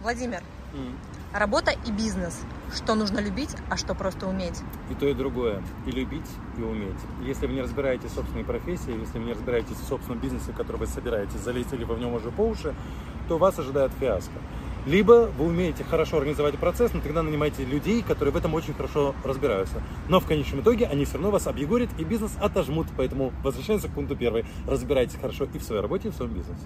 Владимир, mm. работа и бизнес. Что нужно любить, а что просто уметь? И то, и другое. И любить, и уметь. Если вы не разбираетесь в собственной профессии, если вы не разбираетесь в собственном бизнесе, в который вы собираетесь залезть, или вы в нем уже по уши, то вас ожидает фиаско. Либо вы умеете хорошо организовать процесс, но тогда нанимайте людей, которые в этом очень хорошо разбираются. Но в конечном итоге они все равно вас объегорят и бизнес отожмут. Поэтому возвращаемся к пункту первый. Разбирайтесь хорошо и в своей работе, и в своем бизнесе.